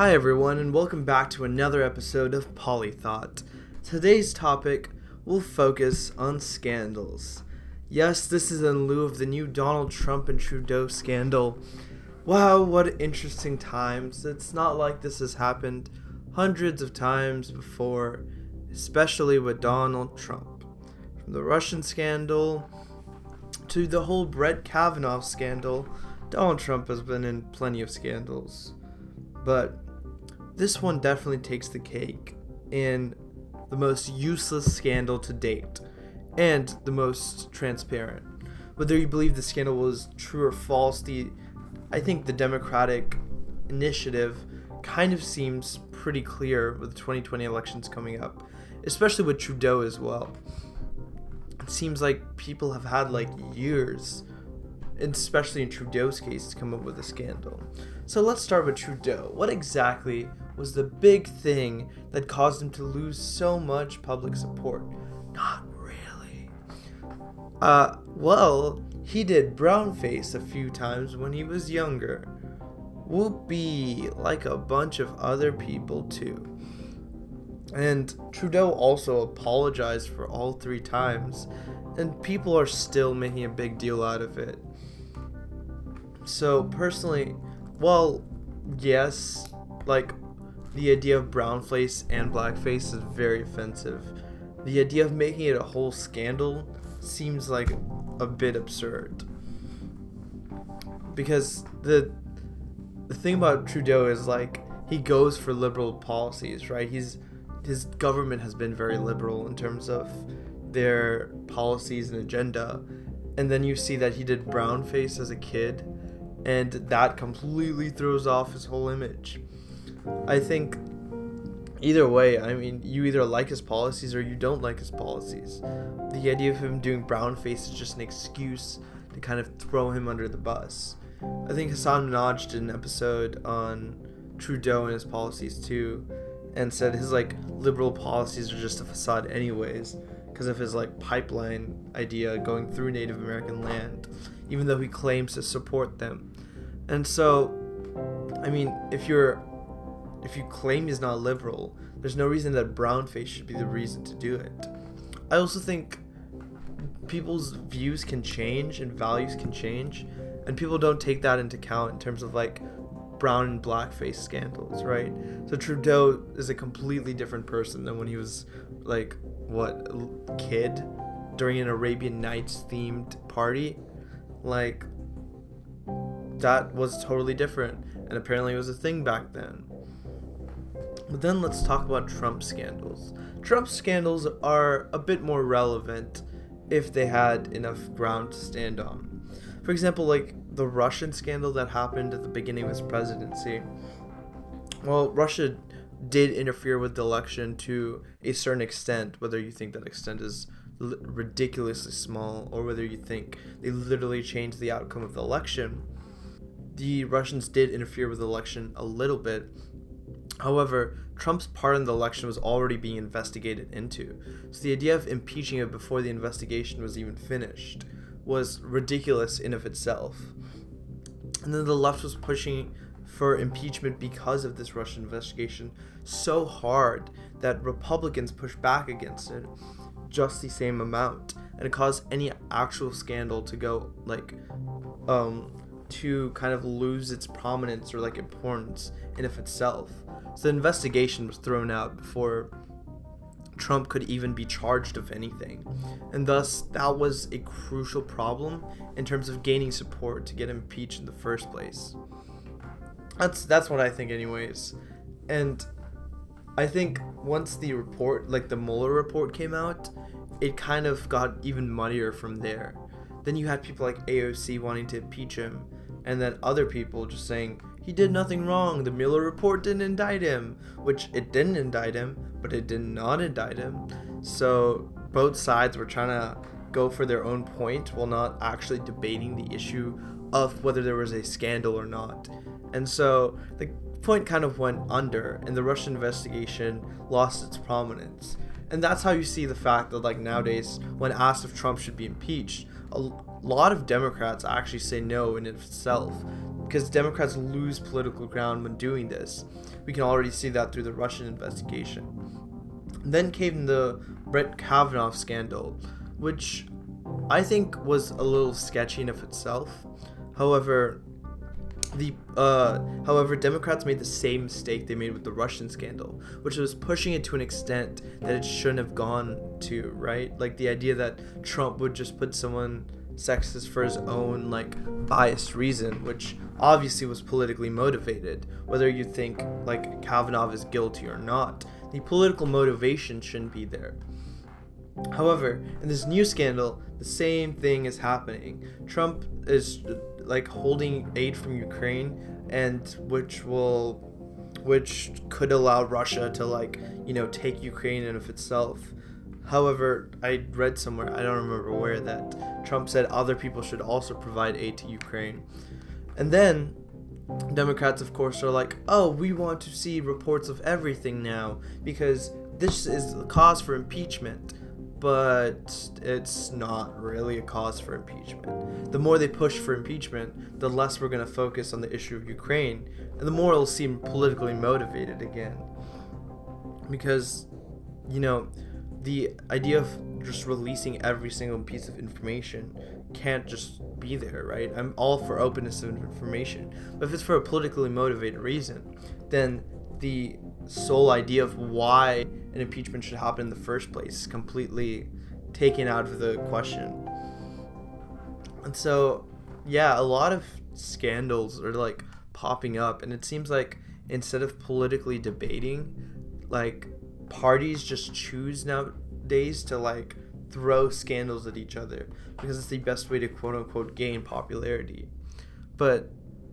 Hi, everyone, and welcome back to another episode of PoliThought. Today's topic will focus on scandals. Yes, this is in lieu of the new Donald Trump and Trudeau scandal. Wow, what interesting times. It's not like this has happened hundreds of times before, especially with Donald Trump. From the Russian scandal to the whole Brett Kavanaugh scandal, Donald Trump has been in plenty of scandals. But this one definitely takes the cake in the most useless scandal to date and the most transparent. Whether you believe the scandal was true or false, the I think the Democratic initiative kind of seems pretty clear with the 2020 elections coming up, especially with Trudeau as well. It seems like people have had like years, especially in Trudeau's case, to come up with a scandal. So let's start with Trudeau. What exactly was the big thing that caused him to lose so much public support? Not really. Uh, well, he did brownface a few times when he was younger. Whoopee, like a bunch of other people too. And Trudeau also apologized for all three times, and people are still making a big deal out of it. So, personally, well, yes, like the idea of brownface and blackface is very offensive. The idea of making it a whole scandal seems like a bit absurd. Because the the thing about Trudeau is like he goes for liberal policies, right? He's his government has been very liberal in terms of their policies and agenda. And then you see that he did brownface as a kid, and that completely throws off his whole image. I think either way, I mean, you either like his policies or you don't like his policies. The idea of him doing brownface is just an excuse to kind of throw him under the bus. I think Hasan Minhaj did an episode on Trudeau and his policies too, and said his like liberal policies are just a facade anyways because of his like pipeline idea going through Native American land, even though he claims to support them. And so, I mean, if you're if you claim he's not liberal, there's no reason that brownface should be the reason to do it. I also think people's views can change and values can change, and people don't take that into account in terms of like brown and blackface scandals, right? So Trudeau is a completely different person than when he was like what kid during an Arabian Nights themed party. Like that was totally different, and apparently it was a thing back then. But then let's talk about Trump scandals. Trump scandals are a bit more relevant if they had enough ground to stand on. For example, like the Russian scandal that happened at the beginning of his presidency. Well, Russia did interfere with the election to a certain extent, whether you think that extent is l- ridiculously small or whether you think they literally changed the outcome of the election. The Russians did interfere with the election a little bit, However, Trump's part in the election was already being investigated into, so the idea of impeaching him before the investigation was even finished was ridiculous in of itself. And then the left was pushing for impeachment because of this Russian investigation so hard that Republicans pushed back against it just the same amount and it caused any actual scandal to go like um to kind of lose its prominence or like importance in of itself. So the investigation was thrown out before Trump could even be charged of anything. And thus, that was a crucial problem in terms of gaining support to get impeached in the first place. That's that's what I think anyways. And I think once the report, like the Mueller report came out, it kind of got even muddier from there. Then you had people like AOC wanting to impeach him, and then other people just saying he did nothing wrong. The Mueller report didn't indict him, which it didn't indict him, but it did not indict him. So both sides were trying to go for their own point while not actually debating the issue of whether there was a scandal or not. And so the point kind of went under, and the Russian investigation lost its prominence. And that's how you see the fact that, like, nowadays, when asked if Trump should be impeached, lot of Democrats actually say no in itself. because Democrats lose political ground when doing this. We can already see that through the Russian investigation. Then came the Brett Kavanaugh scandal, which I think was a little sketchy in of itself. However, the uh, however, Democrats made the same mistake they made with the Russian scandal, which was pushing it to an extent that it shouldn't have gone to, right? Like the idea that Trump would just put someone sexist for his own like biased reason, which obviously was politically motivated, whether you think like Kavanaugh is guilty or not. The political motivation shouldn't be there. However, in this new scandal, the same thing is happening. Trump is like holding aid from Ukraine and which will which could allow Russia to like, you know, take Ukraine in of itself. However, I read somewhere, I don't remember where that Trump said other people should also provide aid to Ukraine. And then Democrats, of course, are like, oh, we want to see reports of everything now because this is the cause for impeachment. But it's not really a cause for impeachment. The more they push for impeachment, the less we're going to focus on the issue of Ukraine, and the more it'll seem politically motivated again. Because, you know, the idea of just releasing every single piece of information can't just be there, right? I'm all for openness of information. But if it's for a politically motivated reason, then the sole idea of why an impeachment should happen in the first place is completely taken out of the question. And so, yeah, a lot of scandals are like popping up, and it seems like instead of politically debating, like parties just choose nowadays to like throw scandals at each other because it's the best way to quote unquote gain popularity. But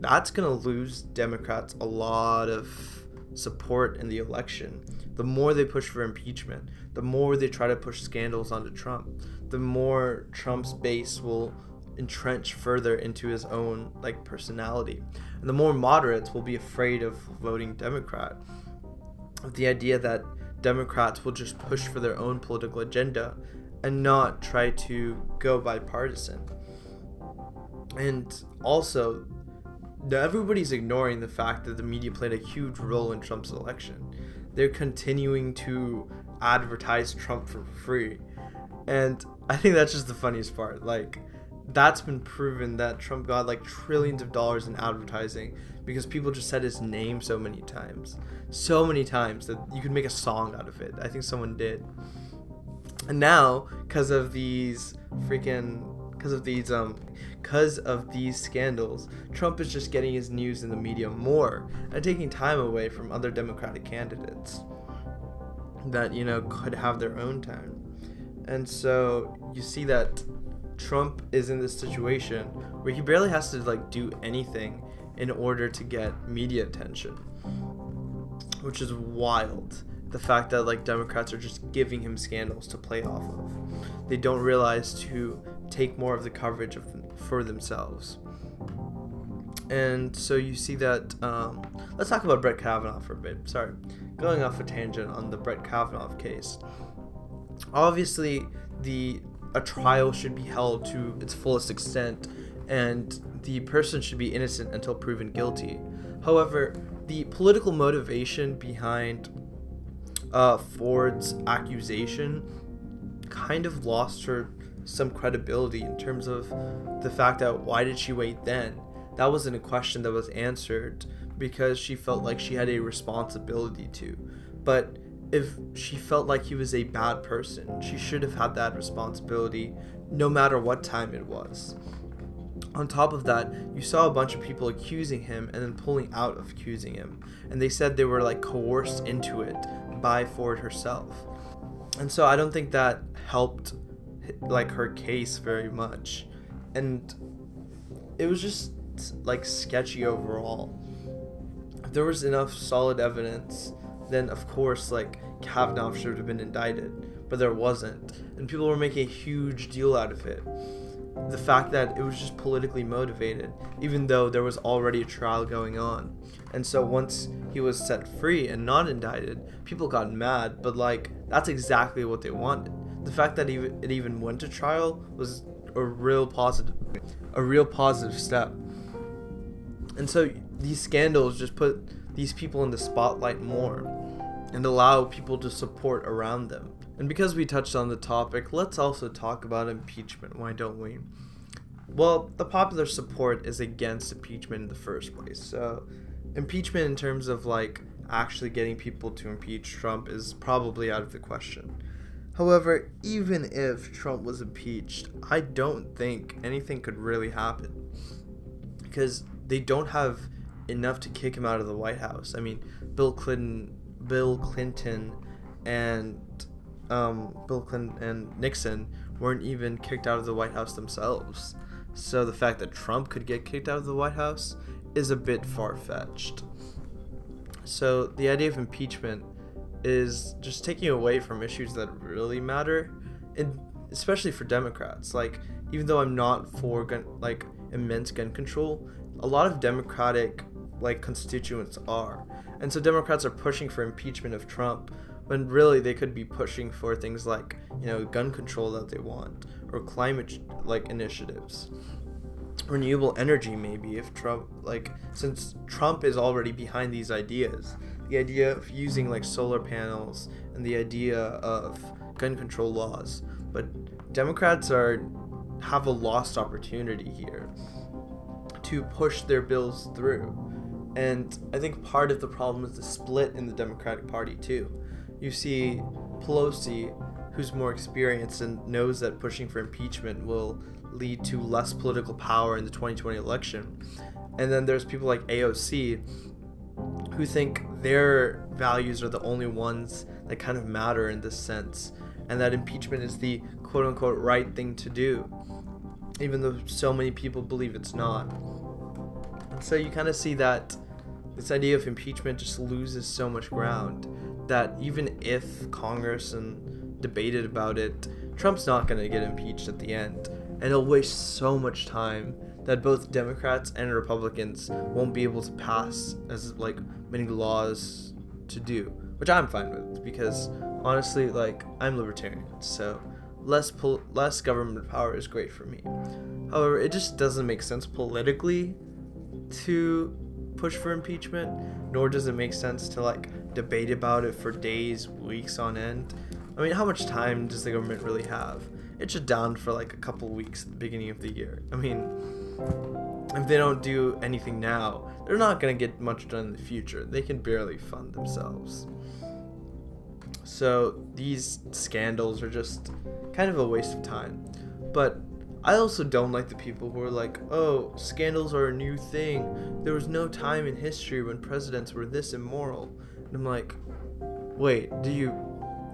that's going to lose Democrats a lot of support in the election. The more they push for impeachment, the more they try to push scandals onto Trump, the more Trump's base will entrench further into his own like personality. And the more moderates will be afraid of voting Democrat. Of the idea that Democrats will just push for their own political agenda and not try to go bipartisan. And also, everybody's ignoring the fact that the media played a huge role in Trump's election. They're continuing to advertise Trump for free. And I think that's just the funniest part. Like, that's been proven that Trump got like trillions of dollars in advertising because people just said his name so many times. So many times that you could make a song out of it. I think someone did. And now, because of these freaking, because of these, um, because of these scandals, Trump is just getting his news in the media more and taking time away from other Democratic candidates that, you know, could have their own time. And so you see that Trump is in this situation where he barely has to like do anything in order to get media attention, which is wild the fact that like Democrats are just giving him scandals to play off of. They don't realize to take more of the coverage of for themselves. And so you see that. Um, let's talk about Brett Kavanaugh for a bit. Sorry, going off a tangent on the Brett Kavanaugh case. Obviously, the a trial should be held to its fullest extent, and the person should be innocent until proven guilty. However, the political motivation behind uh, Ford's accusation kind of lost her some credibility in terms of the fact that why did she wait then? That wasn't a question that was answered because she felt like she had a responsibility to. But if she felt like he was a bad person, she should have had that responsibility no matter what time it was. On top of that, you saw a bunch of people accusing him and then pulling out of accusing him. And they said they were like coerced into it by Ford herself. And so I don't think that helped like her case very much. And it was just like sketchy overall. There was enough solid evidence, then of course like Kavanaugh should have been indicted, but there wasn't. And people were making a huge deal out of it. The fact that it was just politically motivated, even though there was already a trial going on. And so once he was set free and not indicted, people got mad, but like that's exactly what they wanted. The fact that it even went to trial was a real positive a real positive step. And so these scandals just put these people in the spotlight more and allow people to support around them. And because we touched on the topic, let's also talk about impeachment. Why don't we? Well, the popular support is against impeachment in the first place. So, impeachment in terms of like actually getting people to impeach Trump is probably out of the question. However, even if Trump was impeached, I don't think anything could really happen. Because they don't have enough to kick him out of the White House. I mean, Bill Clinton, Bill Clinton, and um, Bill Clinton and Nixon weren't even kicked out of the White House themselves. So the fact that Trump could get kicked out of the White House is a bit far fetched. So the idea of impeachment is just taking away from issues that really matter, and especially for Democrats. Like even though I'm not for gun, like immense gun control, a lot of Democratic like constituents are, and so Democrats are pushing for impeachment of Trump when really they could be pushing for things like you know gun control that they want or climate like initiatives. Renewable energy maybe if Trump like since Trump is already behind these ideas the idea of using like solar panels and the idea of gun control laws. But Democrats are have a lost opportunity here to push their bills through and I think part of the problem is the split in the Democratic Party too you see Pelosi who's more experienced and knows that pushing for impeachment will lead to less political power in the 2020 election. And then there's people like AOC who think their values are the only ones that kind of matter in this sense, and that impeachment is the quote unquote right thing to do, even though so many people believe it's not. And so you kind of see that this idea of impeachment just loses so much ground that even if Congress and debated about it, Trump's not going to get impeached at the end and it'll waste so much time that both Democrats and Republicans won't be able to pass as like many laws to do, which I'm fine with because honestly, like I'm libertarian, so less pol- less government power is great for me. However, it just doesn't make sense politically to push for impeachment, nor does it make sense to like debate about it for days, weeks on end. I mean, how much time does the government really have? it's just down for like a couple weeks at the beginning of the year. I mean, if they don't do anything now, they're not going to get much done in the future. They can barely fund themselves. So these scandals are just kind of a waste of time. But I also don't like the people who are like, oh, scandals are a new thing. There was no time in history when presidents were this immoral. And I'm like, wait, do you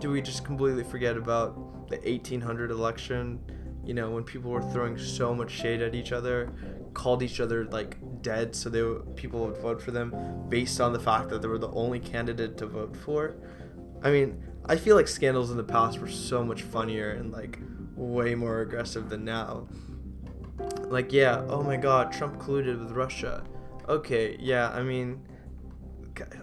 do we just completely forget about the 1800 election, you know, when people were throwing so much shade at each other, called each other like dead, so they people would vote for them based on the fact that they were the only candidate to vote for. I mean, I feel like scandals in the past were so much funnier and like way more aggressive than now. Like, yeah, oh my god, Trump colluded with Russia. Okay, yeah, I mean,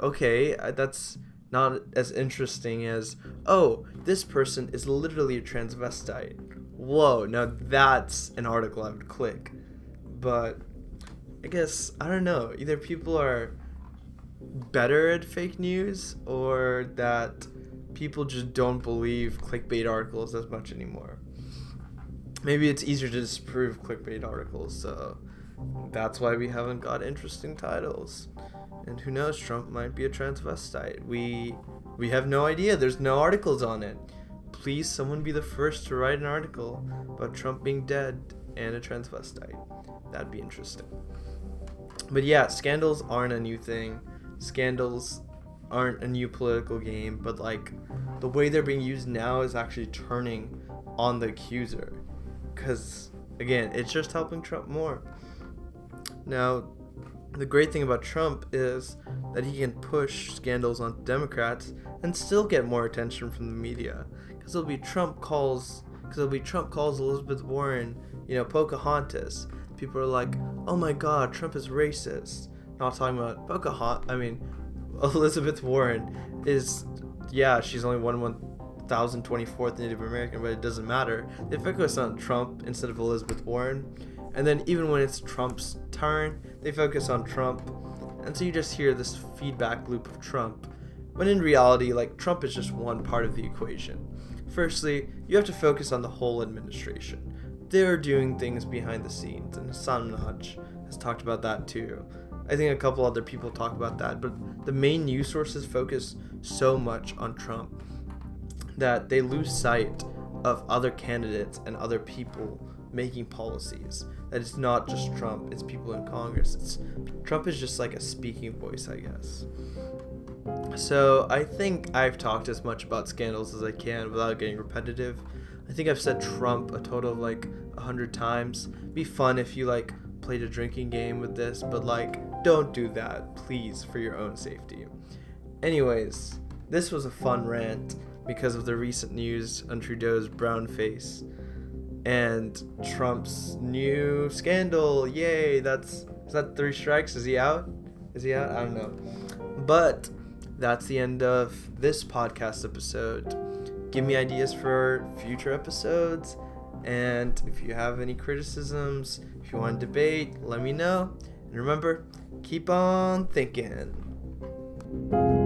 okay, uh, that's not as interesting as, oh, this person is literally a transvestite. Whoa, now that's an article I would click. But I guess, I don't know, either people are better at fake news or that people just don't believe clickbait articles as much anymore. Maybe it's easier to disprove clickbait articles, so that's why we haven't got interesting titles. And who knows, Trump might be a transvestite. We we have no idea. There's no articles on it. Please someone be the first to write an article about Trump being dead and a transvestite. That'd be interesting. But yeah, scandals aren't a new thing. Scandals aren't a new political game, but like the way they're being used now is actually turning on the accuser. Cuz again, it's just helping Trump more. Now, the great thing about Trump is that he can push scandals on Democrats and still get more attention from the media. Because it'll be Trump calls, because it'll be Trump calls Elizabeth Warren, you know, Pocahontas. People are like, oh my God, Trump is racist. Not talking about Pocahontas. I mean, Elizabeth Warren is, yeah, she's only one one thousand twenty fourth Native American, but it doesn't matter. They focus on Trump instead of Elizabeth Warren. And then even when it's Trump's turn, they focus on Trump. And so you just hear this feedback loop of Trump. When in reality, like Trump is just one part of the equation. Firstly, you have to focus on the whole administration. They're doing things behind the scenes, and Hasan Minhaj has talked about that too. I think a couple other people talk about that, but the main news sources focus so much on Trump that they lose sight of other candidates and other people making policies. That it's not just Trump, it's people in Congress. It's Trump is just like a speaking voice, I guess. So I think I've talked as much about scandals as I can without getting repetitive. I think I've said Trump a total of like a hundred times. Be fun if you like played a drinking game with this, but like don't do that, please, for your own safety. Anyways, this was a fun rant because of the recent news on Trudeau's brown face and Trump's new scandal. Yay, that's is that three strikes? Is he out? Is he out? I don't know. But that's the end of this podcast episode. Give me ideas for future episodes. And if you have any criticisms, if you want to debate, let me know. And remember, keep on thinking.